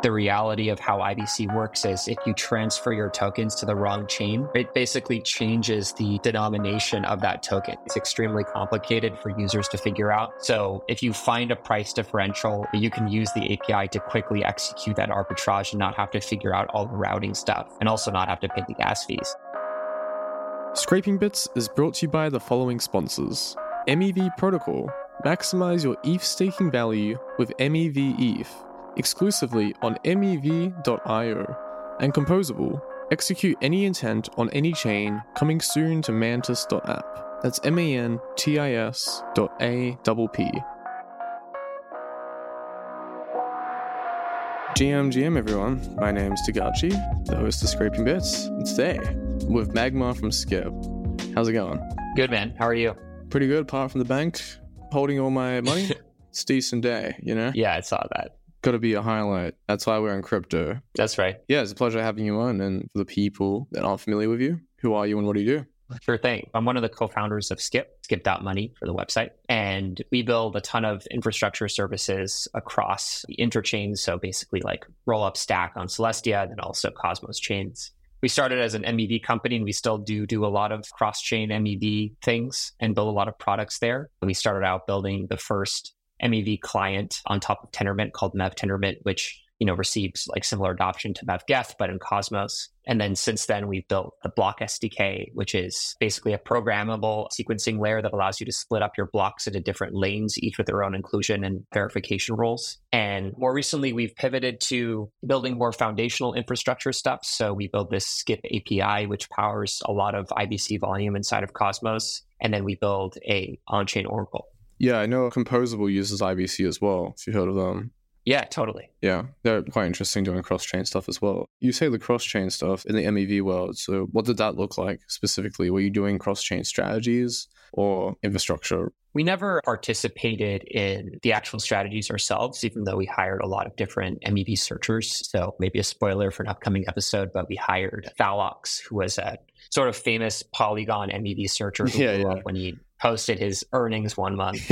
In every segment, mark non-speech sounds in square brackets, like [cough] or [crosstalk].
The reality of how IBC works is if you transfer your tokens to the wrong chain, it basically changes the denomination of that token. It's extremely complicated for users to figure out. So if you find a price differential, you can use the API to quickly execute that arbitrage and not have to figure out all the routing stuff and also not have to pay the gas fees. Scraping Bits is brought to you by the following sponsors MEV Protocol. Maximize your ETH staking value with MEV ETH exclusively on MEV.io. And Composable. Execute any intent on any chain coming soon to mantis.app. That's M A N T I S dot A P P. GM GM everyone, my name's DeGatchi, the host of Scraping Bits, and today with Magmar from Skip. How's it going? Good man. How are you? Pretty good, apart from the bank holding all my money. [laughs] it's a decent day, you know? Yeah, I saw that. Got to be a highlight. That's why we're in crypto. That's right. Yeah, it's a pleasure having you on. And for the people that aren't familiar with you, who are you and what do you do? Sure thing. I'm one of the co-founders of Skip, skip.money for the website. And we build a ton of infrastructure services across the interchains. So basically like roll up stack on Celestia and then also Cosmos chains. We started as an MEV company and we still do do a lot of cross-chain MEV things and build a lot of products there. We started out building the first MEV client on top of Tendermint called Mev Tendermint, which you know receives like similar adoption to MEV-Geth, but in Cosmos. And then since then, we've built the Block SDK, which is basically a programmable sequencing layer that allows you to split up your blocks into different lanes, each with their own inclusion and verification rules. And more recently, we've pivoted to building more foundational infrastructure stuff. So we build this Skip API, which powers a lot of IBC volume inside of Cosmos. And then we build a on-chain Oracle. Yeah, I know Composable uses IBC as well, if you heard of them. Yeah, totally. Yeah, they're quite interesting doing cross chain stuff as well. You say the cross chain stuff in the MEV world. So, what did that look like specifically? Were you doing cross chain strategies or infrastructure? We never participated in the actual strategies ourselves, even though we hired a lot of different MEV searchers. So, maybe a spoiler for an upcoming episode, but we hired Thalox, who was a sort of famous Polygon MEV searcher who yeah, yeah. when he posted his earnings one month.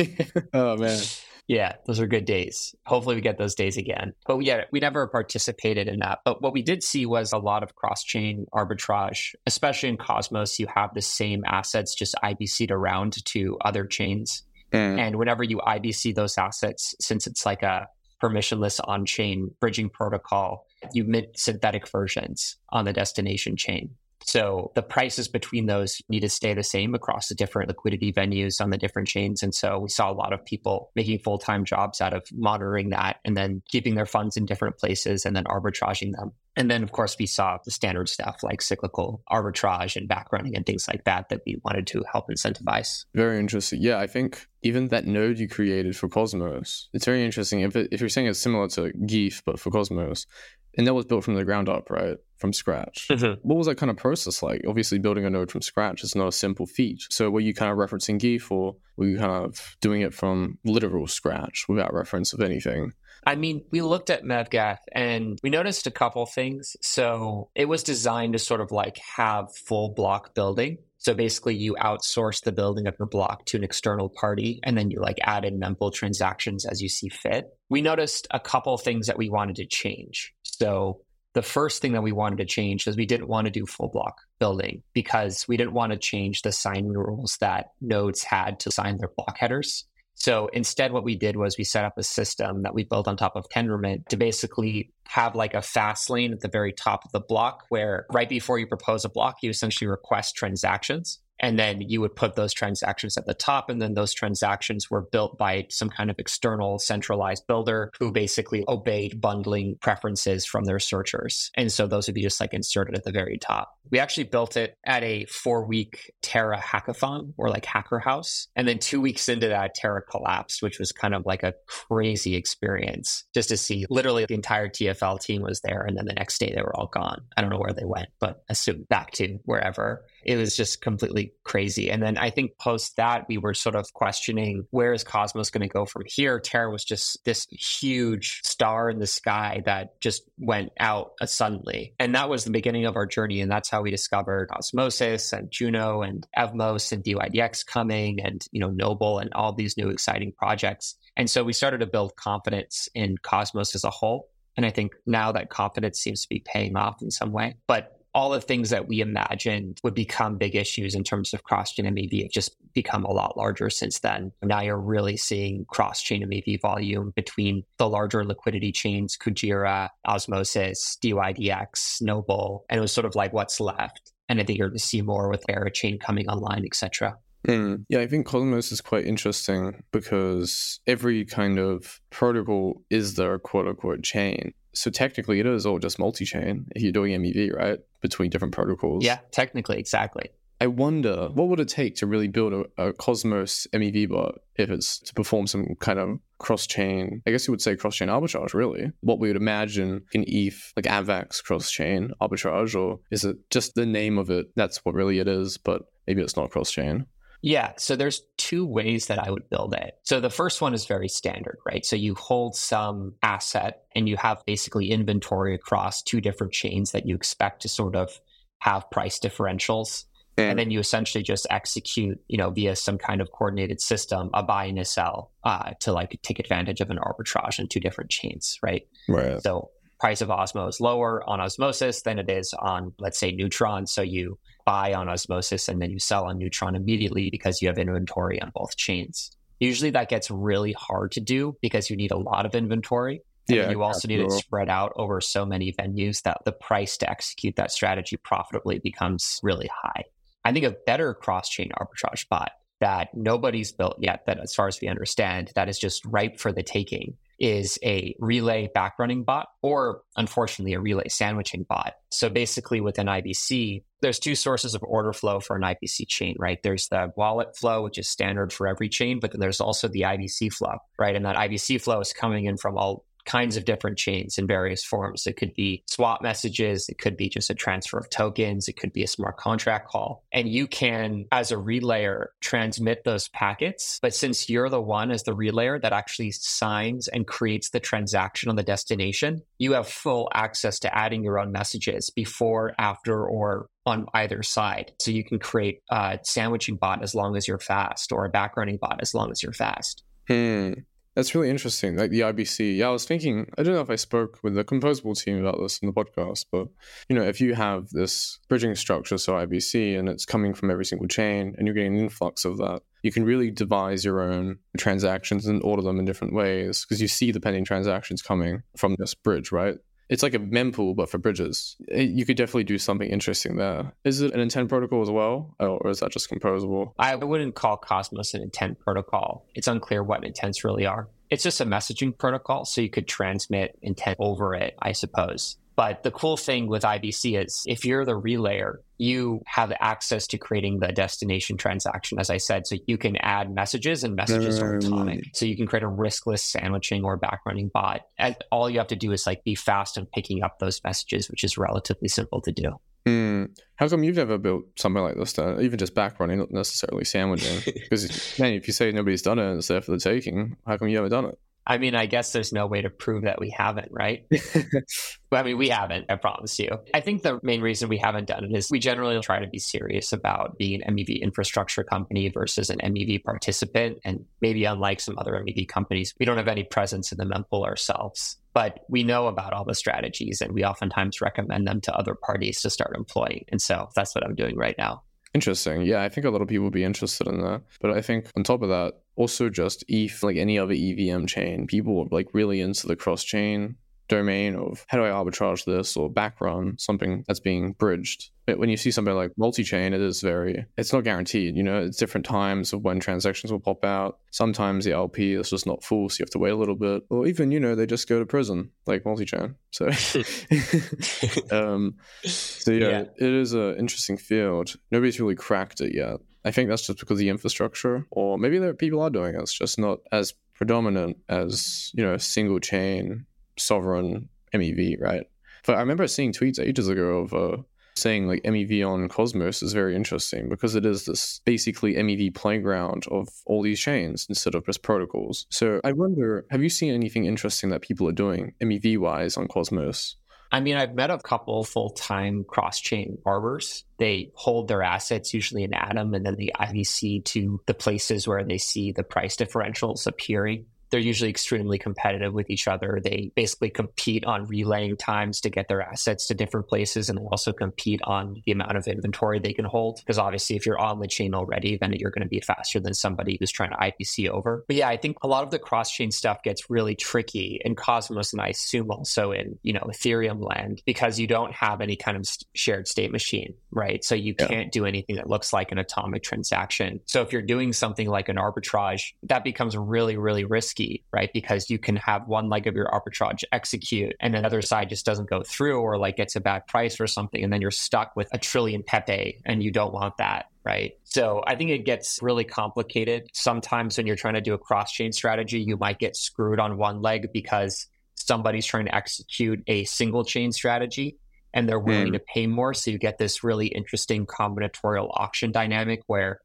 [laughs] oh man. Yeah, those are good days. Hopefully we get those days again. But yeah, we never participated in that. But what we did see was a lot of cross-chain arbitrage, especially in Cosmos, you have the same assets just IBC'd around to other chains. Mm. And whenever you IBC those assets, since it's like a permissionless on-chain bridging protocol, you mint synthetic versions on the destination chain. So the prices between those need to stay the same across the different liquidity venues on the different chains. And so we saw a lot of people making full time jobs out of monitoring that and then keeping their funds in different places and then arbitraging them. And then, of course, we saw the standard stuff like cyclical arbitrage and backrunning and things like that that we wanted to help incentivize. Very interesting. Yeah, I think even that node you created for Cosmos, it's very interesting. If, it, if you're saying it's similar to Geth, but for Cosmos, and that was built from the ground up, right? From scratch. Mm-hmm. What was that kind of process like? Obviously, building a node from scratch is not a simple feat. So, were you kind of referencing Geth or were you kind of doing it from literal scratch without reference of anything? I mean, we looked at MEV-Geth and we noticed a couple things. So, it was designed to sort of like have full block building. So basically, you outsource the building of your block to an external party, and then you like add in mempool transactions as you see fit. We noticed a couple things that we wanted to change. So the first thing that we wanted to change is we didn't want to do full block building because we didn't want to change the signing rules that nodes had to sign their block headers. So instead, what we did was we set up a system that we built on top of Tendermint to basically have like a fast lane at the very top of the block where right before you propose a block, you essentially request transactions. And then you would put those transactions at the top, and then those transactions were built by some kind of external centralized builder who basically obeyed bundling preferences from their searchers. And so those would be just like inserted at the very top. We actually built it at a four week Terra hackathon or like hacker house. And then two weeks into that, Terra collapsed, which was kind of like a crazy experience just to see literally the entire TFL team was there. And then the next day they were all gone. I don't know where they went, but assume back to wherever it was just completely crazy. And then I think post that, we were sort of questioning where is Cosmos going to go from here? Terra was just this huge star in the sky that just went out uh, suddenly. And that was the beginning of our journey. And that's how we discovered Osmosis and Juno and Evmos and DYDX coming and, you know, Noble and all these new exciting projects. And so we started to build confidence in Cosmos as a whole And I think now that confidence seems to be paying off in some way. But all the things that we imagined would become big issues in terms of cross chain MEV have just become a lot larger since then. Now you're really seeing cross chain MEV volume between the larger liquidity chains, Kujira, Osmosis, DYDX, Noble, and it was sort of like what's left. And I think you're going to see more with Berachain coming online, etc. Mm. Yeah, I think Cosmos is quite interesting because every kind of protocol is their quote unquote chain. So technically, it is all just multi chain if you're doing MEV, right? Between different protocols. Yeah, technically, exactly. I wonder what would it take to really build a, a Cosmos MEV bot if it's to perform some kind of cross chain, I guess you would say cross chain arbitrage, really. What we would imagine in ETH, like AVAX cross chain arbitrage, or is it just the name of it? That's what really it is, but maybe it's not cross chain. Yeah. So there's two ways that I would build it. So the first one is very standard, right? So you hold some asset and you have basically inventory across two different chains that you expect to sort of have price differentials. And, and then you essentially just execute, you know, via some kind of coordinated system, a buy and a sell uh, to like take advantage of an arbitrage in two different chains, right? Right. So price of Osmo is lower on Osmosis than it is on, let's say, Neutron. So you buy on Osmosis and then you sell on Neutron immediately because you have inventory on both chains. Usually that gets really hard to do because you need a lot of inventory. And yeah, you also need it spread out over so many venues that the price to execute that strategy profitably becomes really high. I think a better cross chain arbitrage bot that nobody's built yet, that as far as we understand, that is just ripe for the taking, is a relay backrunning bot or unfortunately a relay sandwiching bot. So basically within IBC, there's two sources of order flow for an IBC chain, right? There's the wallet flow, which is standard for every chain, but then there's also the IBC flow, right? And that IBC flow is coming in from all kinds of different chains in various forms. It could be swap messages, it could be just a transfer of tokens, it could be a smart contract call. And you can, as a relayer, transmit those packets. But since you're the one as the relayer that actually signs and creates the transaction on the destination, you have full access to adding your own messages before, after, or on either side. So you can create a sandwiching bot as long as you're fast or a backrunning bot as long as you're fast. Hmm. That's really interesting. Like the IBC. Yeah, I was thinking, I don't know if I spoke with the composable team about this in the podcast, but you know, if you have this bridging structure, so IBC, and it's coming from every single chain and you're getting an influx of that, you can really devise your own transactions and order them in different ways because you see the pending transactions coming from this bridge, right? It's like a mempool, but for bridges. Eh, you could definitely do something interesting there. Is it an intent protocol as well, or is that just composable? I wouldn't call Cosmos an intent protocol. It's unclear what intents really are. It's just a messaging protocol, so you could transmit intent over it, I suppose. But the cool thing with IBC is if you're the relayer, you have access to creating the destination transaction, as I said. So you can add messages and messages are atomic. So you can create a riskless sandwiching or backrunning bot. And all you have to do is like be fast in picking up those messages, which is relatively simple to do. Mm. How come you've never built something like this? Even just backrunning, not necessarily sandwiching. [laughs] because man, if you say nobody's done it and it's there for the taking, how come you haven't done it? I mean, I guess there's no way to prove that we haven't, right? [laughs] I mean, we haven't, I promise you. I think the main reason we haven't done it is we generally try to be serious about being an MEV infrastructure company versus an MEV participant. And maybe unlike some other MEV companies, we don't have any presence in the mempool ourselves. But we know about all the strategies and we oftentimes recommend them to other parties to start employing. And so that's what I'm doing right now. Interesting. Yeah, I think a lot of people would be interested in that. But I think on top of that, also just ETH, like any other EVM chain, people are like really into the cross chain domain of how do I arbitrage this or backrun something that's being bridged. But when you see something like multi-chain, it is very, it's not guaranteed. You know, it's different times of when transactions will pop out. Sometimes the LP is just not full, so you have to wait a little bit. Or even, you know, they just go to prison, like multi-chain. So, [laughs] um, so yeah, yeah, it is an interesting field. Nobody's really cracked it yet. I think that's just because the infrastructure, or maybe there people are doing it. It's just not as predominant as you know single chain sovereign MEV, right? But I remember seeing tweets ages ago of uh, saying like MEV on Cosmos is very interesting because it is this basically MEV playground of all these chains instead of just protocols. So I wonder, have you seen anything interesting that people are doing MEV wise on Cosmos? I mean, I've met a couple full time cross chain arbers. They hold their assets, usually in Atom, and then they IBC to the places where they see the price differentials appearing they're usually extremely competitive with each other. They basically compete on relaying times to get their assets to different places. And they also compete on the amount of inventory they can hold. Because obviously, if you're on the chain already, then you're going to be faster than somebody who's trying to IBC over. But yeah, I think a lot of the cross chain stuff gets really tricky in Cosmos and I assume also in, you know, Ethereum land because you don't have any kind of shared state machine, right? So you yeah. can't do anything that looks like an atomic transaction. So if you're doing something like an arbitrage, that becomes really, really risky, right? Because you can have one leg of your arbitrage execute and another side just doesn't go through or like gets a bad price or something. And then you're stuck with a trillion Pepe and you don't want that right? So I think it gets really complicated. Sometimes when you're trying to do a cross chain strategy, you might get screwed on one leg because somebody's trying to execute a single chain strategy and they're willing mm. to pay more. So you get this really interesting combinatorial auction dynamic where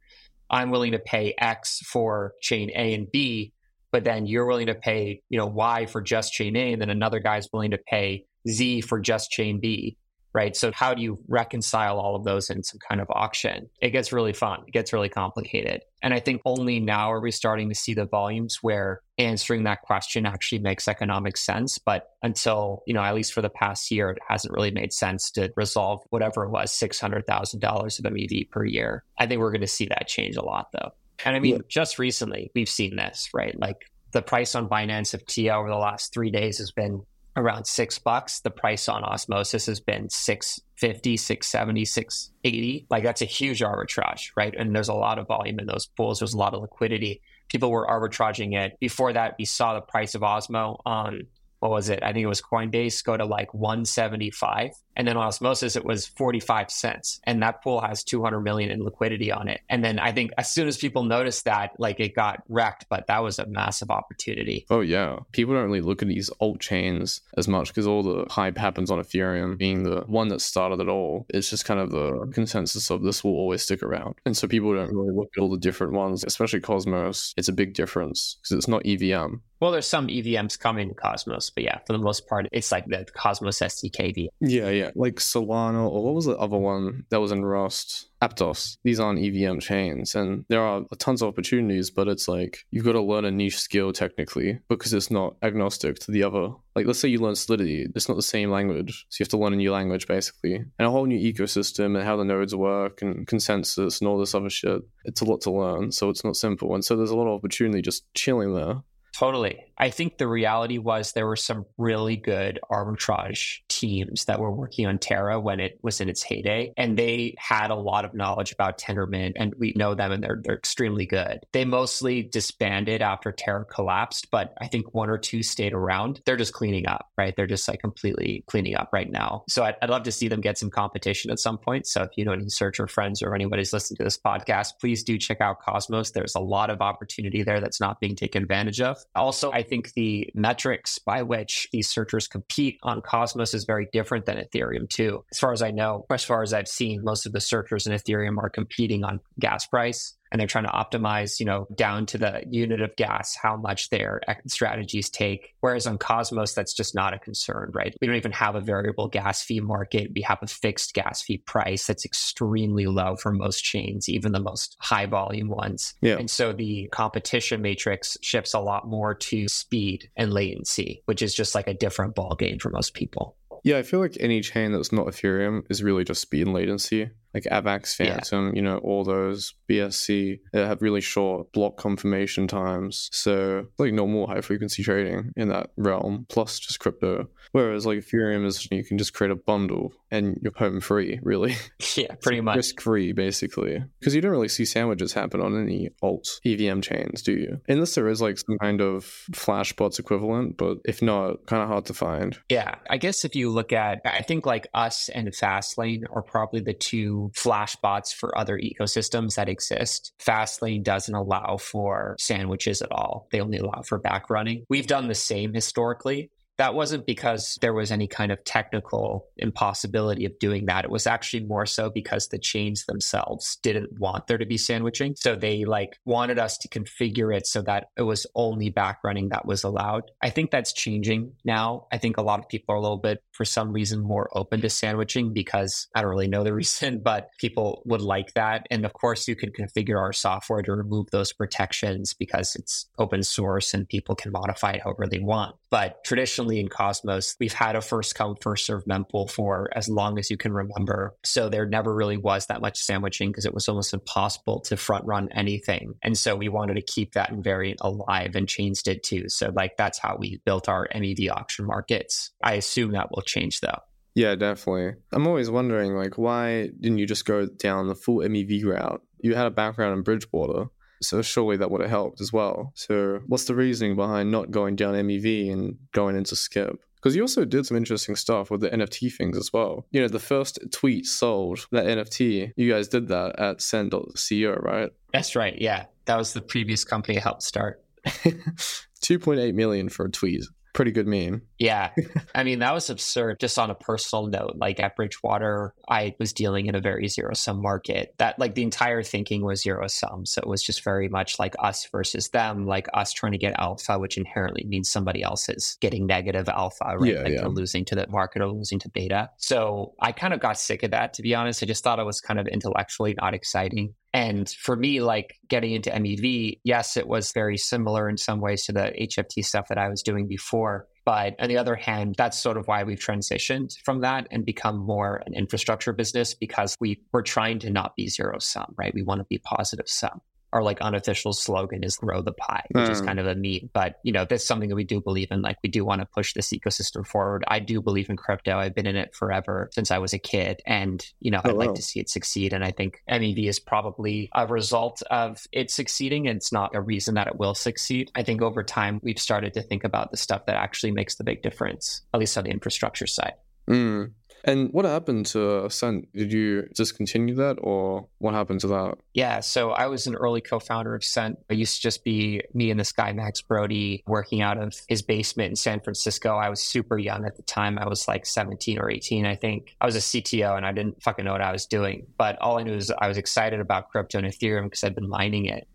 I'm willing to pay X for chain A and B, but then you're willing to pay, you know, Y for just chain A, and then another guy's willing to pay Z for just chain B right? So how do you reconcile all of those in some kind of auction? It gets really fun. It gets really complicated. And I think only now are we starting to see the volumes where answering that question actually makes economic sense. But until, you know, at least for the past year, it hasn't really made sense to resolve whatever it was, $600,000 of MEV per year. I think we're going to see that change a lot though. And I mean, yeah. just recently we've seen this, right? Like the price on Binance of TIA over the last three days has been around six bucks. The price on osmosis has been 650, 670, 680. Like that's a huge arbitrage, right? And there's a lot of volume in those pools. There's a lot of liquidity. People were arbitraging it. Before that, we saw the price of Osmo on what was it? I think it was Coinbase go to like 175. And then Osmosis, it was 45 cents. And that pool has 200 million in liquidity on it. And then I think as soon as people noticed that, like it got wrecked, but that was a massive opportunity. Oh, yeah. People don't really look at these alt chains as much because all the hype happens on Ethereum being the one that started it all. It's just kind of the consensus of this will always stick around. And so people don't really look at all the different ones, especially Cosmos. It's a big difference because it's not EVM. Well, there's some EVMs coming to Cosmos, but yeah, for the most part, it's like the Cosmos SDK. Yeah, yeah yeah, like Solana or what was the other one that was in Rust? Aptos. These aren't EVM chains, and there are tons of opportunities, but it's like you've got to learn a niche skill technically because it's not agnostic to the other. Like, let's say you learn Solidity, it's not the same language, so you have to learn a new language basically, and a whole new ecosystem and how the nodes work and consensus and all this other shit. It's a lot to learn, so it's not simple, and so there's a lot of opportunity just chilling there. Totally. I think the reality was there were some really good arbitrage teams that were working on Terra when it was in its heyday, and they had a lot of knowledge about Tendermint, and we know them, and they're they're extremely good. They mostly disbanded after Terra collapsed, but I think one or two stayed around. They're just cleaning up, right? They're just like completely cleaning up right now. So I'd, I'd love to see them get some competition at some point. So if you know any searcher friends or anybody's listening to this podcast, please do check out Cosmos. There's a lot of opportunity there that's not being taken advantage of. Also, I think the metrics by which these searchers compete on Cosmos is very different than Ethereum, too. As far as I know, as far as I've seen, most of the searchers in Ethereum are competing on gas price and they're trying to optimize, you know, down to the unit of gas, how much their strategies take. Whereas on Cosmos, that's just not a concern, right? We don't even have a variable gas fee market. We have a fixed gas fee price that's extremely low for most chains, even the most high volume ones. Yeah. And so the competition matrix shifts a lot more to speed and latency, which is just like a different ball game for most people. Yeah, I feel like any chain that's not Ethereum is really just speed and latency like AVAX Fantom, yeah. you know, all those BSC that have really short block confirmation times. So like normal high frequency trading in that realm, plus just crypto. Whereas like Ethereum is you can just create a bundle and you're home free, really. [laughs] Yeah, pretty much. Risk free, basically. Because you don't really see sandwiches happen on any alt EVM chains, do you? Unless there is like some kind of Flashbots equivalent, but if not, kind of hard to find. Yeah. I guess if you look at, I think like us and Fastlane are probably the two Flashbots for other ecosystems that exist. Fastlane doesn't allow for sandwiches at all. They only allow for back running. We've done the same historically that wasn't because there was any kind of technical impossibility of doing that. It was actually more so because the chains themselves didn't want there to be sandwiching. So they like wanted us to configure it so that it was only back running that was allowed. I think that's changing now. I think a lot of people are a little bit, for some reason, more open to sandwiching because I don't really know the [laughs] reason, but people would like that. And of course, you can configure our software to remove those protections because it's open source and people can modify it however they want. But traditionally in Cosmos, we've had a first come, first serve mempool for as long as you can remember. So there never really was that much sandwiching because it was almost impossible to front run anything. And so we wanted to keep that invariant alive and changed it too. So like that's how we built our MEV auction markets. I assume that will change though. Yeah, definitely. I'm always wondering, like, why didn't you just go down the full MEV route? You had a background in Bridgewater. So surely that would have helped as well. So what's the reasoning behind not going down MEV and going into Skip? Because you also did some interesting stuff with the NFT things as well. You know, the first tweet sold that NFT, you guys did that at Cent.co, right? That's right. Yeah. That was the previous company I helped start. [laughs] 2.8 million for a tweet pretty good meme. Yeah. [laughs] I mean, that was absurd. Just on a personal note, like at Bridgewater, I was dealing in a very zero sum market. That, like, the entire thinking was zero sum. So it was just very much like us versus them, like us trying to get alpha, which inherently means somebody else is getting negative alpha, right? Yeah, like yeah. losing to the market or losing to beta. So I kind of got sick of that, to be honest. I just thought it was kind of intellectually not exciting. And for me, like getting into MEV, yes, it was very similar in some ways to the HFT stuff that I was doing before. But on the other hand, that's sort of why we've transitioned from that and become more an infrastructure business because we, we're trying to not be zero sum, right? We want to be positive sum our like unofficial slogan is grow the pie, which mm. is kind of a meme. But you know, that's something that we do believe in. Like we do want to push this ecosystem forward. I do believe in crypto. I've been in it forever since I was a kid. And, you know, oh, I'd wow. like to see it succeed. And I think MEV is probably a result of it succeeding. And it's not a reason that it will succeed. I think over time we've started to think about the stuff that actually makes the big difference, at least on the infrastructure side. Mm. And what happened to Cent? Did you discontinue that or what happened to that? Yeah, so I was an early co founder of Cent. It used to just be me and this guy, Max Brody, working out of his basement in San Francisco. I was super young at the time. I was like 17 or 18, I think. I was a CTO and I didn't fucking know what I was doing. But all I knew is I was excited about crypto and Ethereum because I'd been mining it.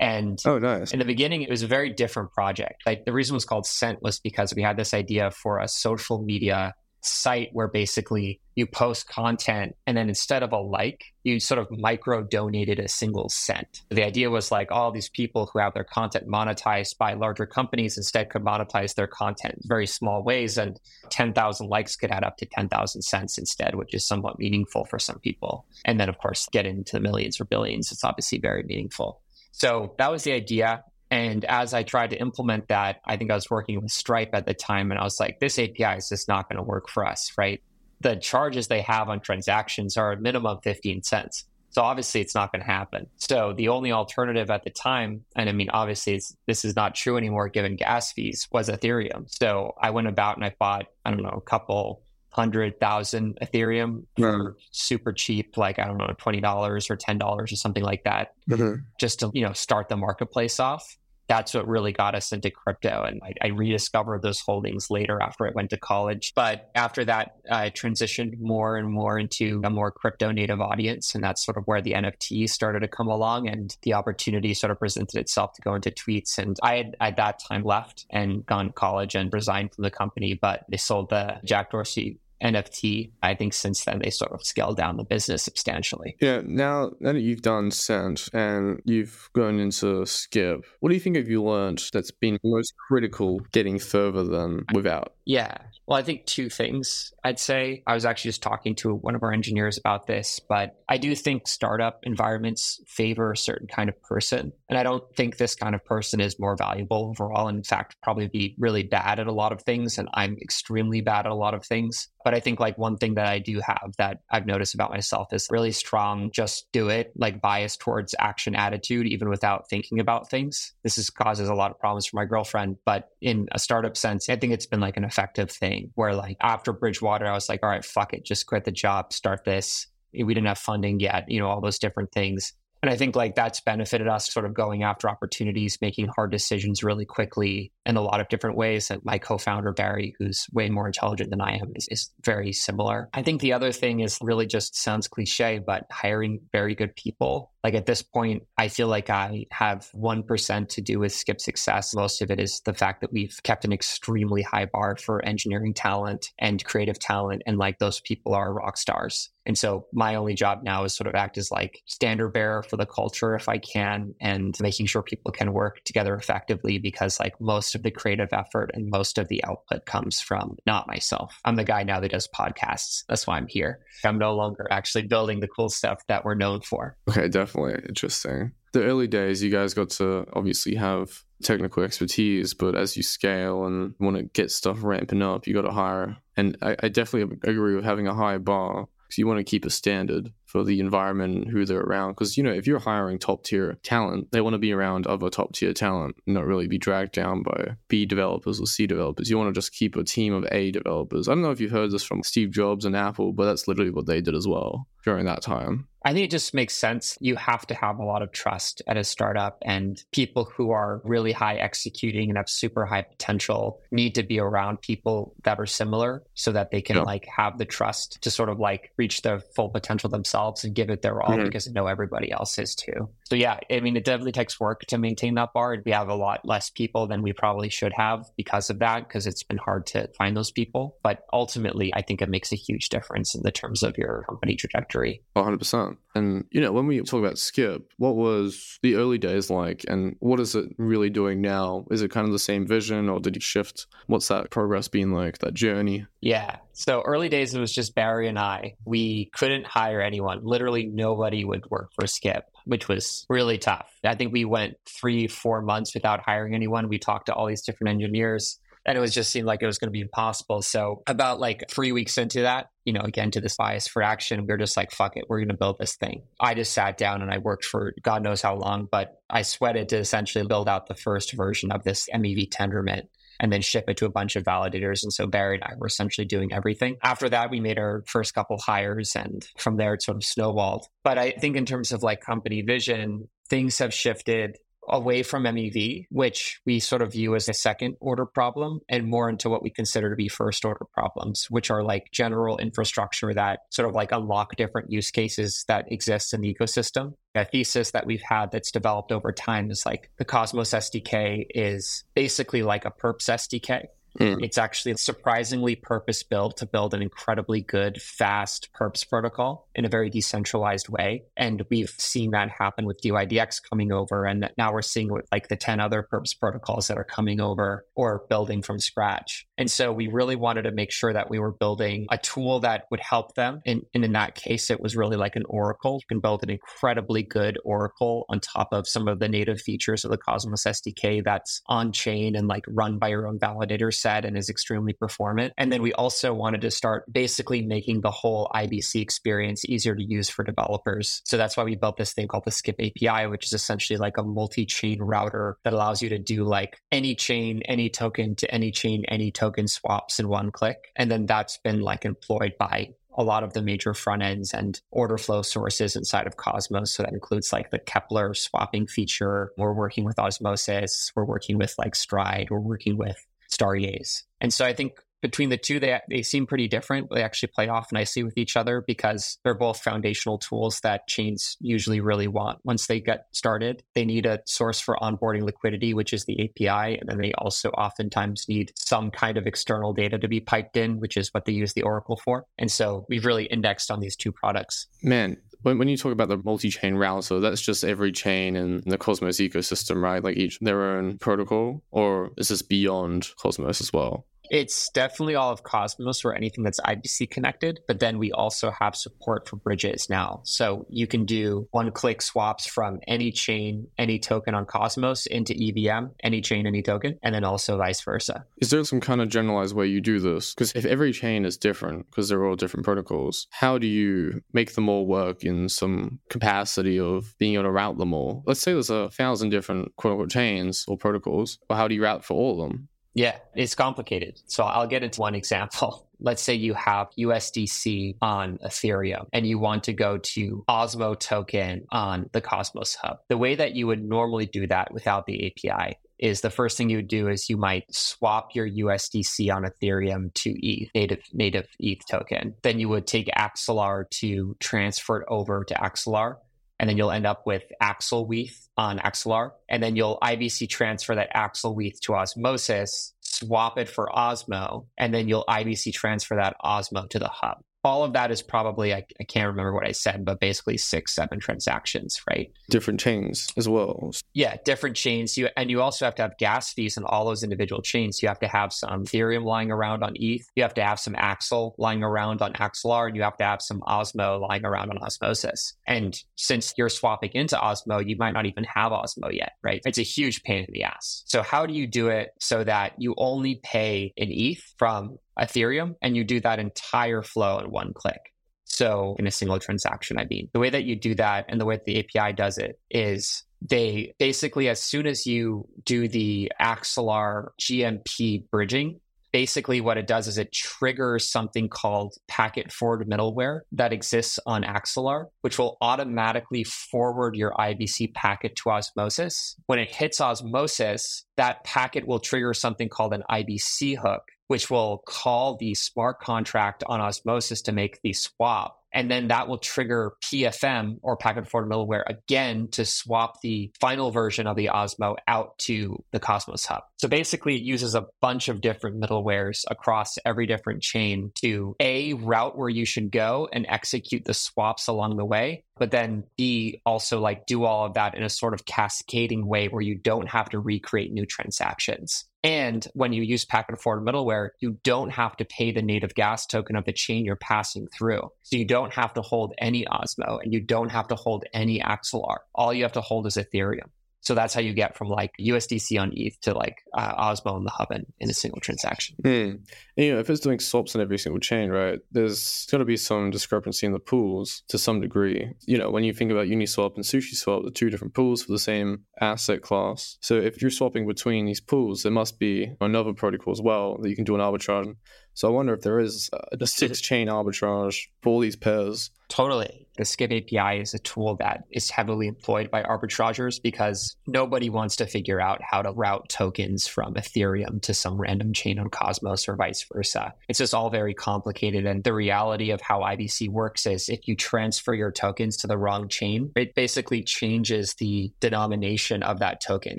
And oh, nice. in the beginning, it was a very different project. Like the reason it was called Cent was because we had this idea for a social media site where basically you post content and then instead of a like, you sort of micro donated a single cent. The idea was like all these people who have their content monetized by larger companies instead could monetize their content in very small ways. And 10,000 likes could add up to 10,000 cents instead, which is somewhat meaningful for some people. And then, of course, get into the millions or billions. It's obviously very meaningful. So that was the idea. And as I tried to implement that, I think I was working with Stripe at the time, and I was like, this API is just not going to work for us, right? The charges they have on transactions are a minimum 15 cents. So obviously, it's not going to happen. So the only alternative at the time, and I mean, obviously, this is not true anymore given gas fees, was Ethereum. So I went about and I bought, I don't know, a couple hundred thousand Ethereum for super cheap, like I don't know, twenty dollars or ten dollars or something like that, mm-hmm. just to you know start the marketplace off that's what really got us into crypto. And I, I, rediscovered those holdings later after I went to college. But after that, I transitioned more and more into a more crypto native audience. And that's sort of where the NFT started to come along and the opportunity sort of presented itself to go into tweets. And I had at that time left and gone to college and resigned from the company, but they sold the Jack Dorsey NFT, I think since then they sort of scaled down the business substantially. Yeah, now, that you've done Cent and you've gone into Skip, what do you think have you learned that's been most critical getting further than without? Yeah, well, I think two things I'd say. I was actually just talking to one of our engineers about this, but I do think startup environments favor a certain kind of person. And I don't think this kind of person is more valuable overall. In fact, probably be really bad at a lot of things. And I'm extremely bad at a lot of things. But I think like one thing that I do have that I've noticed about myself is really strong, just do it, like bias towards action attitude, even without thinking about things. This is causes a lot of problems for my girlfriend. But in a startup sense, I think it's been like an effective thing where like after Bridgewater, I was like, all right, fuck it, just quit the job, start this. We didn't have funding yet, you know, all those different things. And I think like that's benefited us sort of going after opportunities, making hard decisions really quickly in a lot of different ways. that my co-founder Barry, who's way more intelligent than I am, is, is very similar. I think the other thing is really just sounds cliche, but hiring very good people. Like at this point, I feel like I have 1% to do with Skip success. Most of it is the fact that we've kept an extremely high bar for engineering talent and creative talent. And like those people are rock stars. And so my only job now is sort of act as like standard bearer for the culture if I can and making sure people can work together effectively because like most of the creative effort and most of the output comes from not myself. I'm the guy now that does podcasts. That's why I'm here. I'm no longer actually building the cool stuff that we're known for. Okay, definitely interesting. The early days, you guys got to obviously have technical expertise, but as you scale and want to get stuff ramping up, you got to hire. And I, I definitely agree with having a high bar because you want to keep a standard for the environment and who they're around. Because, you know, if you're hiring top tier talent, they want to be around other top tier talent, not really be dragged down by B developers or C developers. You want to just keep a team of A developers. I don't know if you've heard this from Steve Jobs and Apple, but that's literally what they did as well during that time. I think it just makes sense. You have to have a lot of trust at a startup, and people who are really high executing and have super high potential need to be around people that are similar so that they can yeah. like have the trust to sort of like reach their full potential themselves and give it their all mm-hmm. because they know everybody else is too. So yeah, I mean, it definitely takes work to maintain that bar. We have a lot less people than we probably should have because of that, because it's been hard to find those people. But ultimately, I think it makes a huge difference in the terms of your company trajectory. 100%. And, you know, when we talk about Skip, what was the early days like and what is it really doing now? Is it kind of the same vision or did you shift? What's that progress been like, that journey? Yeah. So early days, it was just Barry and I. We couldn't hire anyone. Literally nobody would work for Skip, which was really tough. I think we went three, four months without hiring anyone. We talked to all these different engineers and it was just seemed like it was going to be impossible. So about like three weeks into that, you know, again to this bias for action, we are just like, fuck it, we're going to build this thing. I just sat down and I worked for God knows how long, but I sweated to essentially build out the first version of this MEV Tendermint and then ship it to a bunch of validators. And so Barry and I were essentially doing everything. After that, we made our first couple hires, and from there it sort of snowballed. But I think in terms of like company vision, things have shifted away from MEV, which we sort of view as a second order problem, and more into what we consider to be first order problems, which are like general infrastructure that sort of like unlock different use cases that exist in the ecosystem. A thesis that we've had that's developed over time is like the Cosmos SDK is basically like a perps SDK Mm. It's actually surprisingly purpose built to build an incredibly good, fast perps protocol in a very decentralized way. And we've seen that happen with DYDX coming over. And now we're seeing with like the 10 other perps protocols that are coming over or building from scratch. And so we really wanted to make sure that we were building a tool that would help them. And, and in that case, it was really like an Oracle. You can build an incredibly good Oracle on top of some of the native features of the Cosmos SDK that's on chain and like run by your own validator set and is extremely performant. And then we also wanted to start basically making the whole IBC experience easier to use for developers. So that's why we built this thing called the Skip API, which is essentially like a multi chain router that allows you to do like any chain, any token to any chain, any token swaps in one click. And then that's been like employed by a lot of the major front ends and order flow sources inside of Cosmos. So that includes like the Keplr swapping feature. We're working with Osmosis. We're working with like Stride. We're working with StarEAs. And so I think between the two, they, they seem pretty different. They actually play off nicely with each other because they're both foundational tools that chains usually really want once they get started. They need a source for onboarding liquidity, which is the API. And then they also oftentimes need some kind of external data to be piped in, which is what they use the Oracle for. And so we've really indexed on these two products. Man, when, when you talk about the multi-chain router, that's just every chain in the Cosmos ecosystem, right? Like each their own protocol, or is this beyond Cosmos as well? It's definitely all of Cosmos or anything that's IBC connected, but then we also have support for bridges now. So you can do one click swaps from any chain, any token on Cosmos into EVM, any chain, any token, and then also vice versa. Is there some kind of generalized way you do this? Because if every chain is different, because they're all different protocols, how do you make them all work in some capacity of being able to route them all? Let's say there's a thousand different quote unquote chains or protocols. Well, how do you route for all of them? Yeah, it's complicated. So I'll get into one example. [laughs] Let's say you have USDC on Ethereum and you want to go to Osmo token on the Cosmos Hub. The way that you would normally do that without the API is the first thing you would do is you might swap your USDC on Ethereum to ETH, native native ETH token. Then you would take Axelar to transfer it over to Axelar and then you'll end up with Axel WETH on Axelar, and then you'll IBC transfer that Axel WETH to Osmosis, swap it for Osmo, and then you'll IBC transfer that Osmo to the hub all of that is probably I, I, can't remember what I said, but basically six, seven transactions, right? Different chains as well. Yeah, different chains. You and you also have to have gas fees in all those individual chains. You have to have some Ethereum lying around on ETH. You have to have some Axel lying around on Axelar, and you have to have some Osmo lying around on Osmosis. And since you're swapping into Osmo, you might not even have Osmo yet, right? It's a huge pain in the ass. So how do you do it so that you only pay in ETH from Ethereum and you do that entire flow in one click. So in a single transaction, I mean, the way that you do that and the way that the API does it is they basically, as soon as you do the Axelar GMP bridging, basically what it does is it triggers something called packet forward middleware that exists on Axelar, which will automatically forward your IBC packet to Osmosis. When it hits Osmosis, that packet will trigger something called an IBC hook, which will call the smart contract on Osmosis to make the swap. And then that will trigger PFM or packet forward middleware again to swap the final version of the Osmo out to the Cosmos Hub. So basically, it uses a bunch of different middlewares across every different chain to A, route where you should go and execute the swaps along the way, but then B, also like do all of that in a sort of cascading way where you don't have to recreate new transactions. And when you use packet forward middleware, you don't have to pay the native gas token of the chain you're passing through. So you don't have to hold any Osmo and you don't have to hold any Axelar. All you have to hold is Ethereum. So that's how you get from like USDC on ETH to like uh, Osmo on the hub in, in a single transaction. Mm. And, you know, if it's doing swaps on every single chain, right, there's going to be some discrepancy in the pools to some degree. You know, when you think about Uniswap and SushiSwap, the two different pools for the same asset class. So if you're swapping between these pools, there must be another protocol as well that you can do an arbitrage. So I wonder if there is a six chain arbitrage for all these pairs Totally. The Skip API is a tool that is heavily employed by arbitragers because nobody wants to figure out how to route tokens from Ethereum to some random chain on Cosmos or vice versa. It's just all very complicated. And the reality of how IBC works is if you transfer your tokens to the wrong chain, it basically changes the denomination of that token.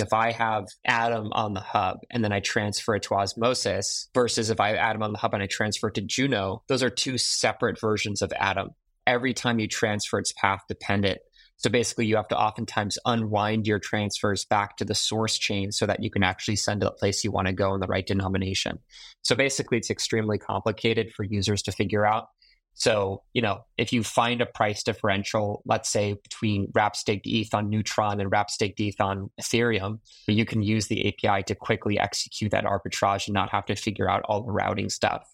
If I have Atom on the hub and then I transfer it to Osmosis versus if I have Atom on the hub and I transfer to Juno, those are two separate versions of Atom every time you transfer, it's path dependent. So basically, you have to oftentimes unwind your transfers back to the source chain so that you can actually send to the place you want to go in the right denomination. So basically, it's extremely complicated for users to figure out. So, you know, if you find a price differential, let's say between wrap staked ETH on Neutron and wrap staked ETH on Ethereum, you can use the API to quickly execute that arbitrage and not have to figure out all the routing stuff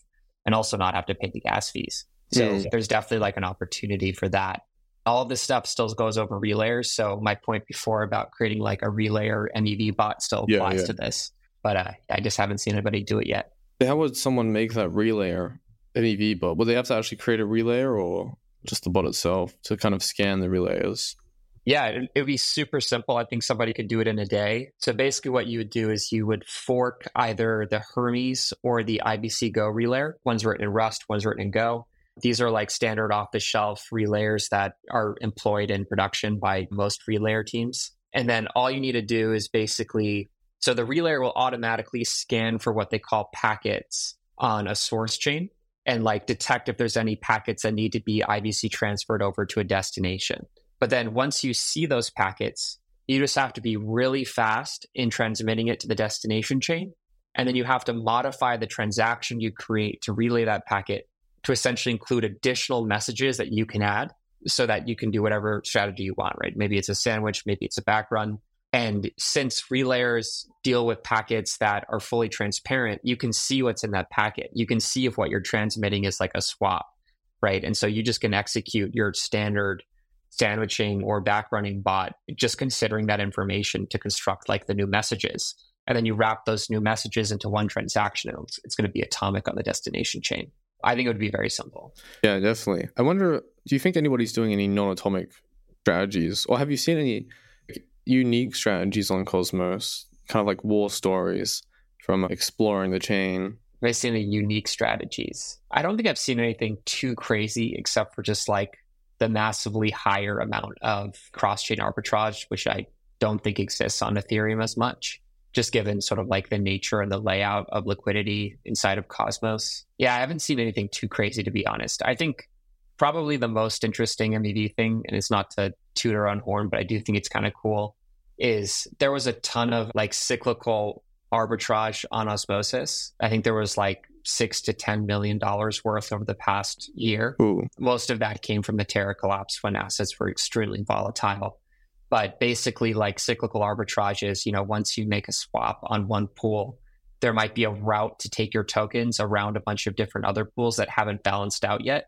and also not have to pay the gas fees. So mm. there's definitely like an opportunity for that. All of this stuff still goes over relayers. So my point before about creating like a relayer MEV bot still applies yeah, yeah. to this. But uh, I just haven't seen anybody do it yet. How would someone make that relayer MEV bot? Would they have to actually create a relay or just the bot itself to kind of scan the relays? Yeah, it, would be super simple. I think somebody could do it in a day. So basically, what you would do is you would fork either the Hermes or the IBC Go relayer. One's written in Rust, one's written in Go. These are like standard off the shelf relayers that are employed in production by most relayer teams. And then all you need to do is basically so the relayer will automatically scan for what they call packets on a source chain and like detect if there's any packets that need to be IBC transferred over to a destination. But then once you see those packets, you just have to be really fast in transmitting it to the destination chain. And then you have to modify the transaction you create to relay that packet to essentially include additional messages that you can add so that you can do whatever strategy you want, right? Maybe it's a sandwich, maybe it's a back run. And since relayers deal with packets that are fully transparent, you can see what's in that packet. You can see if what you're transmitting is like a swap, right? And so you just can execute your standard sandwiching or back running bot, just considering that information to construct like the new messages. and then you wrap those new messages into one transaction, and it's, it's going to be atomic on the destination chain. I think it would be very simple. Yeah, definitely. I wonder, do you think anybody's doing any non-atomic strategies, or have you seen any unique strategies on Cosmos, kind of like war stories from exploring the chain? Any unique strategies? I don't think I've seen anything too crazy, except for just like the massively higher amount of cross-chain arbitrage, which I don't think exists on Ethereum as much just given sort of like the nature and the layout of liquidity inside of Cosmos. Yeah, I haven't seen anything too crazy to be honest. I think probably the most interesting MEV thing, and it's not to toot our own horn, but I do think it's kind of cool, is there was a ton of like cyclical arbitrage on Osmosis. I think there was like six to ten million dollars worth over the past year. Ooh. Most of that came from the Terra collapse when assets were extremely volatile. But basically, like cyclical arbitrage is, you know, once you make a swap on one pool, there might be a route to take your tokens around a bunch of different other pools that haven't balanced out yet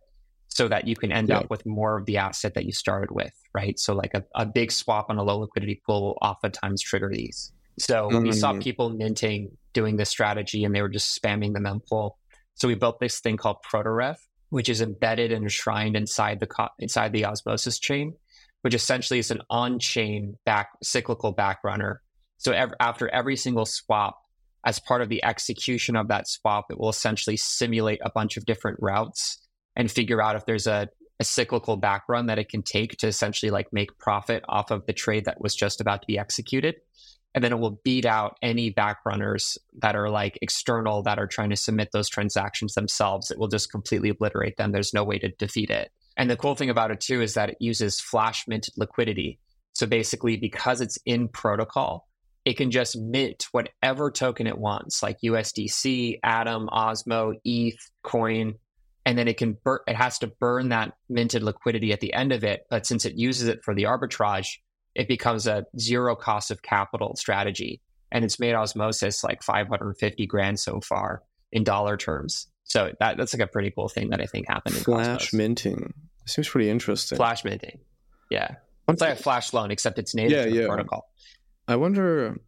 so that you can end yeah. up with more of the asset that you started with, right? So, like a, a big swap on a low liquidity pool will oftentimes trigger these. So, mm-hmm. we saw mm. people minting doing this strategy and they were just spamming the mempool. So, we built this thing called ProtoRev, which is embedded and enshrined inside the co- inside the Osmosis chain which essentially is an on-chain back cyclical backrunner. So ev- after every single swap, as part of the execution of that swap, it will essentially simulate a bunch of different routes and figure out if there's a, a cyclical backrun that it can take to essentially like make profit off of the trade that was just about to be executed. And then it will beat out any backrunners that are like external that are trying to submit those transactions themselves. It will just completely obliterate them. There's no way to defeat it. And the cool thing about it too is that it uses flash mint liquidity. So basically, because it's in protocol, it can just mint whatever token it wants, like USDC, Atom, Osmo, ETH, Coin, and then it can bur- it has to burn that minted liquidity at the end of it. But since it uses it for the arbitrage, it becomes a zero cost of capital strategy, and it's made Osmosis like 550 grand so far in dollar terms. So that, that's like a pretty cool thing that I think happened. Flash minting seems pretty interesting. Flash minting, yeah, it's like a flash loan except it's native yeah, to the yeah. protocol. I wonder,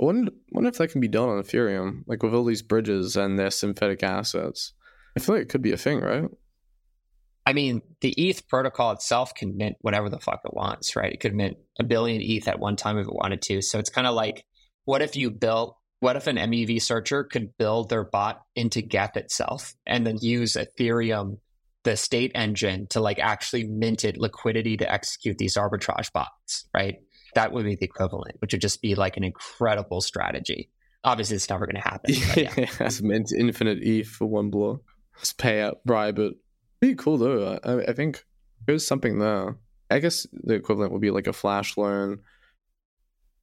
I wonder, wonder if that can be done on Ethereum, like with all these bridges and their synthetic assets. I feel like it could be a thing, right? I mean, the ETH protocol itself can mint whatever the fuck it wants, right? It could mint a billion ETH at one time if it wanted to. So it's kind of like, what if you built what if an MEV searcher could build their bot into Geth itself and then use Ethereum, the state engine, to like actually mint it liquidity to execute these arbitrage bots, right? That would be the equivalent, which would just be like an incredible strategy. Obviously, it's never going to happen. yeah, [laughs] yeah. mint infinite ETH for one block. Pay out, bribe it. Pretty cool though. I, I think there's something there. I guess the equivalent would be like a flash loan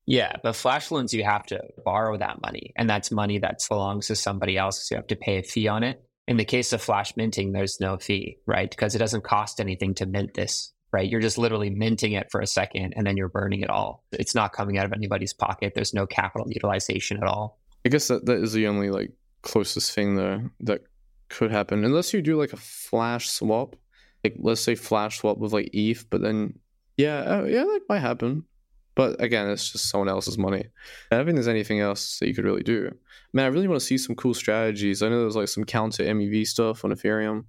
yeah, but flash loans, you have to borrow that money, and that's money that belongs to somebody else. So you have to pay a fee on it. In the case of flash minting, there's no fee, right? Because it doesn't cost anything to mint this, right? You're just literally minting it for a second and then you're burning it all. It's not coming out of anybody's pocket. There's no capital utilization at all. I guess that, that is the only like closest thing there that could happen, unless you do like a flash swap, like let's say flash swap with like ETH, but then yeah, uh, yeah, that might happen. But again, it's just someone else's money. I don't think there's anything else that you could really do. Man, I really want to see some cool strategies. I know there's like some counter MEV stuff on Ethereum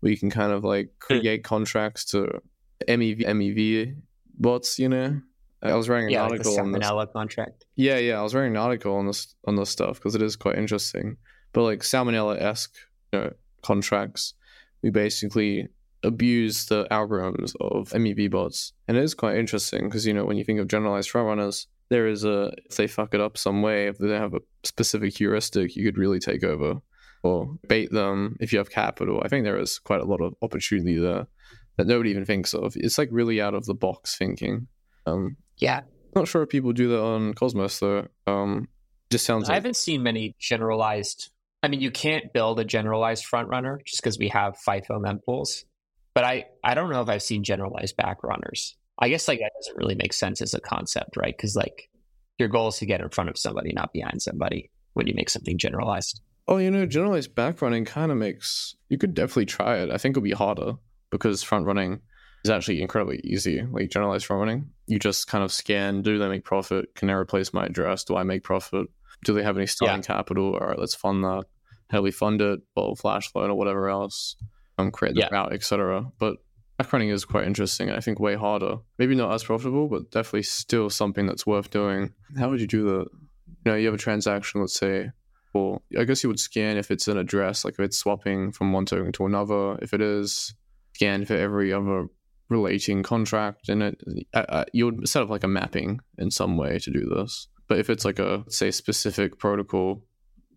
where you can kind of like hmm. create contracts to MEV MEV bots, you know? I was writing an yeah, article like on this. contract. Yeah, yeah, I was writing an article on this on this stuff because it is quite interesting. But like salmonella esque know, contracts, we basically abuse the algorithms of MEV bots. And it is quite interesting because, you know, when you think of generalized front runners, there is a, if they fuck it up some way, if they have a specific heuristic, you could really take over or bait them if you have capital. I think there is quite a lot of opportunity there that nobody even thinks of. It's like really out of the box thinking. Um, yeah. Not sure if people do that on Cosmos though. Um, just sounds. I like... haven't seen many generalized. I mean, you can't build a generalized front runner just because we have FIFO mempools. But I, I don't know if I've seen generalized back runners. I guess like that doesn't really make sense as a concept, right? Because like your goal is to get in front of somebody, not behind somebody when you make something generalized. Oh, you know, generalized back running kind of makes you could definitely try it. I think it'll be harder because front running is actually incredibly easy. Like generalized front running, you just kind of scan, do they make profit? Can I replace my address? Do I make profit? Do they have any starting yeah. capital? All right, let's fund that. How we fund it? Well, flash loan or whatever else. Um, create the yeah. route, etc. But back running is quite interesting. I think way harder. Maybe not as profitable, but definitely still something that's worth doing. How would you do that? You know, you have a transaction, let's say, or I guess you would scan if it's an address, like if it's swapping from one token to another. If it is, scan for every other relating contract in it. Uh, you would set up like a mapping in some way to do this. But if it's like a say specific protocol,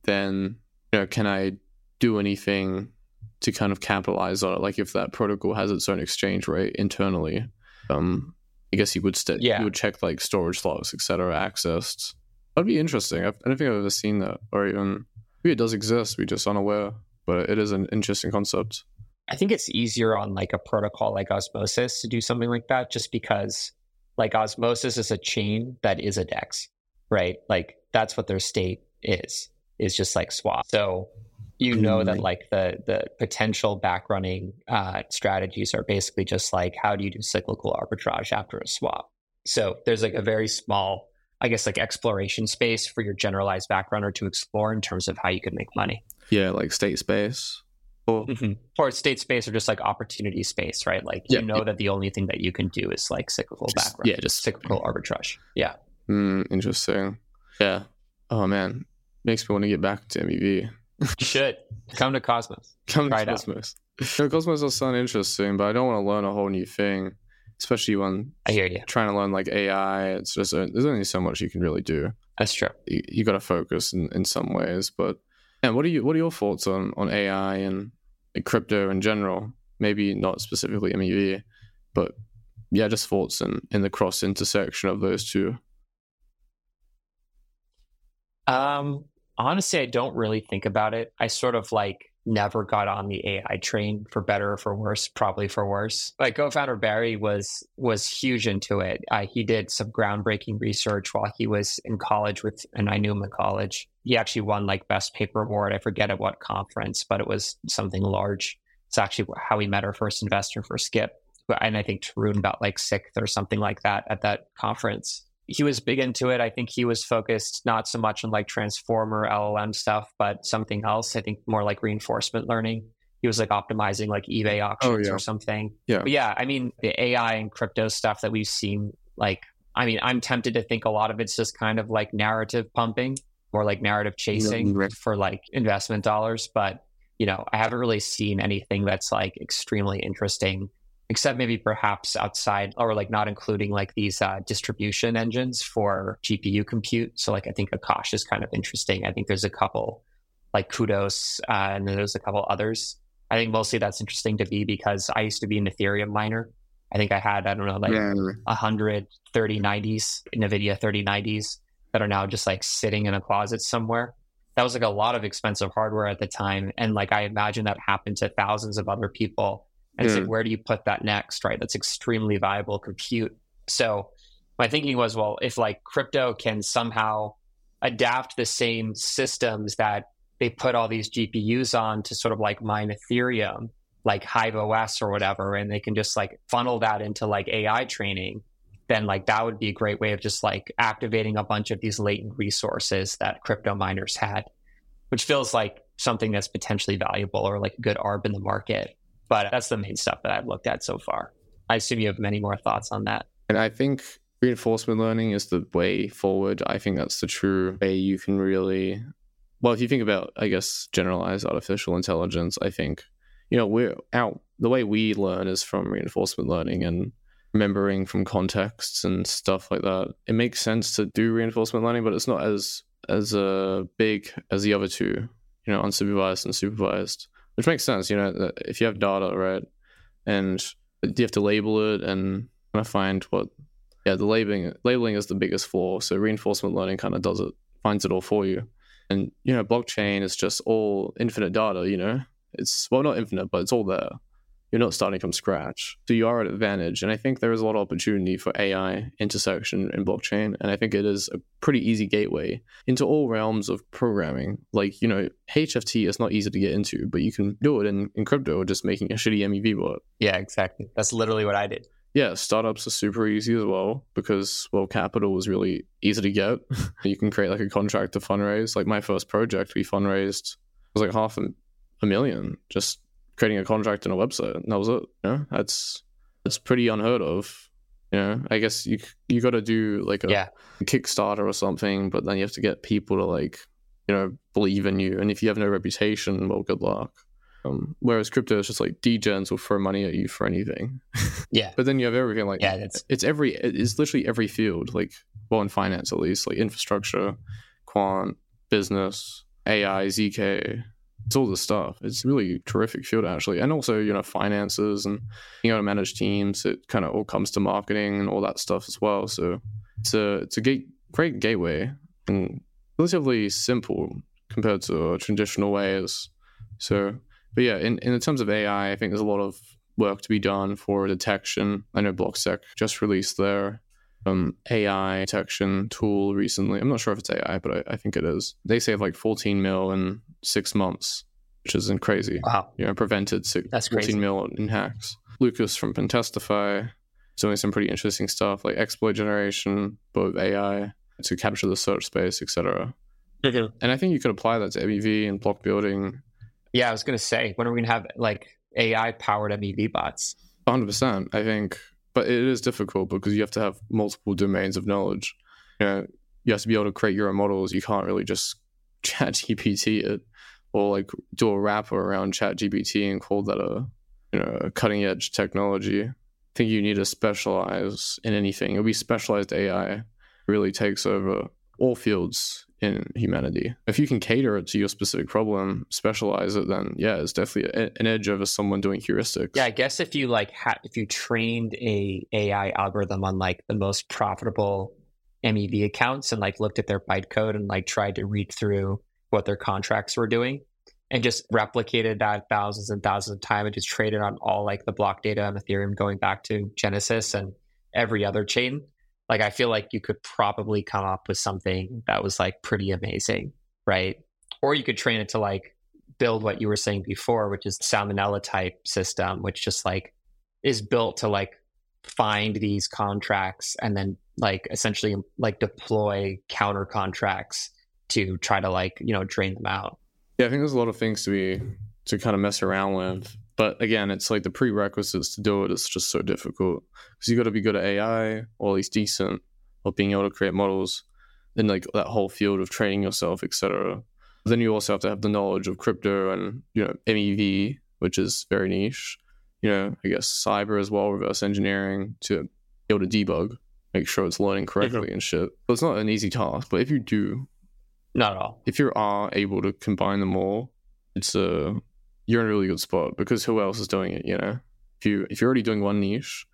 then know, can I do anything to kind of capitalize on it? Like if that protocol has its own exchange rate internally, um, I guess you would st- yeah. you would check like storage logs, etc., accessed. That'd be interesting. I've, I do not think I've ever seen that, or even maybe it does exist. We're just unaware, but it is an interesting concept. I think it's easier on like a protocol like Osmosis to do something like that, just because like Osmosis is a chain that is a DEX, right? Like that's what their state is, is just like swap. So you know that like the the potential backrunning uh, strategies are basically just like how do you do cyclical arbitrage after a swap. So there's like a very small, I guess, like exploration space for your generalized back runner to explore in terms of how you could make money. Yeah, like state space. Or, mm-hmm. or state space or just like opportunity space, right? Like yeah, you know yeah. that the only thing that you can do is like cyclical just, background. Yeah, just cyclical arbitrage. Yeah. Mm, interesting. Yeah. Oh man, makes me want to get back to MEV. You should come to Cosmos. [laughs] Come Try to Cosmos. no, Cosmos does sound interesting, but I don't want to learn a whole new thing, especially when I hear you trying to learn like AI. It's just uh, there's only so much you can really do. That's true. You, you got to focus in, in some ways, but and what are you what are your thoughts on on AI and crypto in general? Maybe not specifically MEV, but yeah, just thoughts in in the cross intersection of those two. Um, honestly, I don't really think about it. I sort of like never got on the AI train for better or for worse, probably for worse. My co-founder Barry was was huge into it. Uh, he did some groundbreaking research while he was in college with, and I knew him in college. He actually won like best paper award. I forget at what conference, but it was something large. It's actually how we met our first investor for Skip, and I think Tarun got like sixth or something like that at that conference he was big into it. I think he was focused not so much on like transformer LLM stuff, but something else. I think more like reinforcement learning. He was like optimizing like eBay oh, auctions oh, yeah. or something. Yeah. But yeah, I mean, the AI and crypto stuff that we've seen, like, I mean, I'm tempted to think a lot of it's just kind of like narrative pumping or like narrative chasing yeah, for like investment dollars. But, you know, I haven't really seen anything that's like extremely interesting except maybe perhaps outside or like not including like these uh, distribution engines for GPU compute. So like I think Akash is kind of interesting. I think there's a couple like Kudos uh, and then there's a couple others. I think mostly that's interesting to me because I used to be an Ethereum miner. I think I had I don't know like yeah. 100 3090s NVIDIA 3090s that are now just like sitting in a closet somewhere. That was like a lot of expensive hardware at the time, and like I imagine that happened to thousands of other people and mm. like, where do you put that next, right? That's extremely viable compute. So my thinking was, well, if like crypto can somehow adapt the same systems that they put all these GPUs on to sort of like mine Ethereum, like Hive OS or whatever, and they can just like funnel that into like AI training, then like that would be a great way of just like activating a bunch of these latent resources that crypto miners had, which feels like something that's potentially valuable or like a good ARB in the market. But that's the main stuff that I've looked at so far. I assume you have many more thoughts on that. And I think reinforcement learning is the way forward. I think that's the true way you can really, well, if you think about, I guess, generalized artificial intelligence, I think, you know, we're out, the way we learn is from reinforcement learning and remembering from contexts and stuff like that. It makes sense to do reinforcement learning, but it's not as, as uh, big as the other two, you know, unsupervised and supervised which makes sense. You know, if you have data, right, and you have to label it and of find what, yeah, the labeling labeling is the biggest flaw. So reinforcement learning kind of does it, finds it all for you. And you know, blockchain is just all infinite data. You know, it's well not infinite, but it's all there you're not starting from scratch. So you are at advantage. And I think there is a lot of opportunity for AI intersection in blockchain. And I think it is a pretty easy gateway into all realms of programming. Like, you know, HFT is not easy to get into, but you can do it in, in crypto just making a shitty MEV bot. Yeah, exactly. That's literally what I did. yeah, startups are super easy as well because well, capital was really easy to get. [laughs] you can create like a contract to fundraise. Like my first project, we fundraised was like half a, a million just creating a contract and a website, and that was it. You know, that's that's pretty unheard of. You know, I guess you you got to do like a yeah. Kickstarter or something, but then you have to get people to like you know believe in you, and if you have no reputation, well, good luck. Um, whereas crypto is just like degens will throw money at you for anything. [laughs] Yeah. but then you have everything like Yeah, that's it's every it's literally every field like well in finance at least like infrastructure, quant, business, AI, zk. It's all the stuff. It's really terrific field actually, and also you know finances and you know to manage teams. It kind of all comes to marketing and all that stuff as well. So it's a it's a great gateway and relatively simple compared to traditional ways. So but yeah, in, in terms of AI, I think there's a lot of work to be done for detection. I know BlockSec just released their um, AI detection tool recently. I'm not sure if it's AI, but I, I think it is. They saved like 14 mil in six months, which isn't crazy. wow. You know, prevented six, That's 14 crazy. mil in hacks. Lucas from Pentestify is doing some pretty interesting stuff like exploit generation, both AI to capture the search space, etc. Mhm. And I think you could apply that to MEV and block building Yeah, I was gonna say when are we gonna have like AI powered MEV bots? 100%. I think, but it is difficult because you have to have multiple domains of knowledge. You know, you have to be able to create your own models. You can't really just [laughs] chat GPT it or like do a wrapper around chat GPT and call that a, you know, a cutting edge technology. I think you need to specialize in anything. It'll be specialized AI really takes over all fields in humanity. If you can cater it to your specific problem, specialize it, then yeah, it's definitely a, an edge over someone doing heuristics. Yeah, I guess if you like ha- if you trained a AI algorithm on like the most profitable MEV accounts and like looked at their bytecode and like tried to read through what their contracts were doing and just replicated that thousands and thousands of times and just traded on all like the block data on Ethereum going back to Genesis and every other chain. Like I feel like you could probably come up with something that was like pretty amazing, right? Or you could train it to like build what you were saying before, which is salmonella type system, which just like is built to like find these contracts and then like essentially like deploy counter contracts to try to like you know drain them out. Yeah, I think there's a lot of things to be to kind of mess around with. But again, it's like the prerequisites to do it. it is just so difficult because you got to be good at AI or at least decent, or being able to create models, then like that whole field of training yourself, etc. Then you also have to have the knowledge of crypto and you know MEV, which is very niche. You know, I guess cyber as well, reverse engineering to be able to debug, make sure it's learning correctly and shit. But it's not an easy task. But if you do Not at all. if you are able to combine them all, it's a you're in a really good spot because who else is doing it? You know, if you if you're already doing one niche,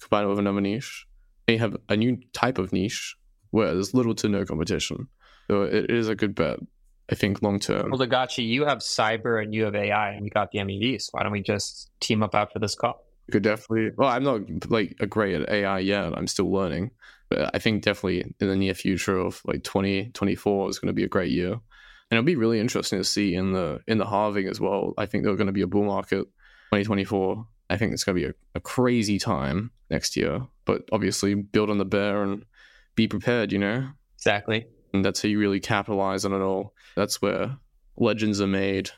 combine it with another niche, and you have a new type of niche where there's little to no competition. So it is a good bet, I think, long term. Well, DeGatchi, you have cyber and you have AI, and you got the MEVs. Why don't we just team up after this call? You could definitely. Well, I'm not like a great at AI yet. I'm still learning, but I think definitely in the near future of like 2024 is going to be a great year, and it'll be really interesting to see in the in the halving as well. I think there's going to be a bull market 2024. I think it's going to be a, a crazy time next year, but obviously build on the bear and be prepared. You know, Exactly. and that's how you really capitalize on it all. That's where legends are made.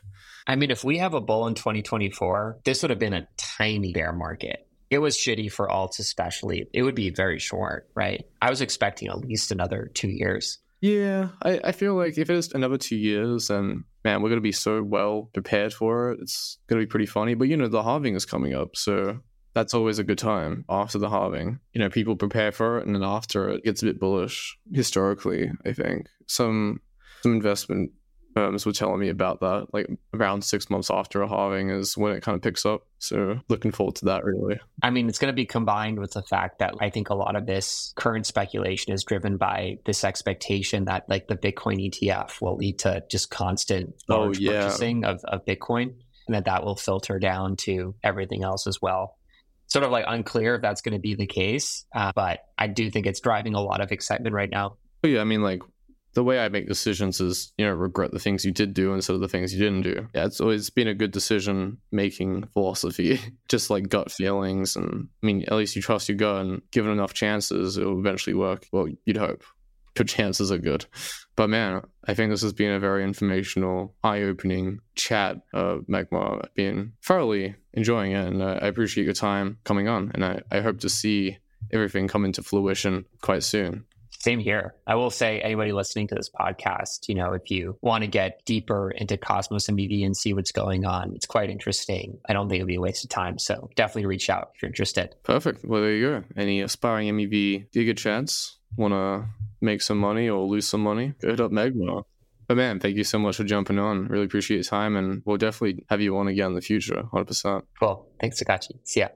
I mean, if we have a bull in 2024, this would have been a tiny bear market. It was shitty for alts, especially. It would be very short, right? I was expecting at least another two years. Yeah, I, I feel like if it's another two years, then man, we're gonna be so well prepared for it. It's gonna be pretty funny. But you know, the halving is coming up, so that's always a good time after the halving. You know, people prepare for it, and then after it gets a bit bullish. Historically, I think some some investment firms were telling me about that. Like around six months after a halving is when it kind of picks up. So looking forward to that. Really. I mean, it's going to be combined with the fact that I think a lot of this current speculation is driven by this expectation that like the Bitcoin ETF will lead to just constant Oh, large yeah. purchasing of, of Bitcoin and that that will filter down to everything else as well. Sort of like unclear if that's going to be the case, uh, but I do think it's driving a lot of excitement right now. But yeah, I mean, like the way I make decisions is, you know, regret the things you did do instead of the things you didn't do. Yeah, it's always been a good decision making philosophy, [laughs] just like gut feelings. And I mean, at least you trust your gut and given enough chances, it will eventually work. Well, you'd hope. Your chances are good. But man, I think this has been a very informational, eye opening chat, uh, Magmar. I've been thoroughly enjoying it. And I appreciate your time coming on. And I, I hope to see everything come into fruition quite soon. Same here. I will say, anybody listening to this podcast, you know, if you want to get deeper into Cosmos MEV and see what's going on, it's quite interesting. I don't think it'll be a waste of time. So definitely reach out if you're interested. Perfect. Well, there you go. Any aspiring MEV Giga chats want to make some money or lose some money? Go hit up Magmar. But man, thank you so much for jumping on. Really appreciate your time, and we'll definitely have you on again in the future, 100%. Cool. Thanks, DeGatchi. See ya.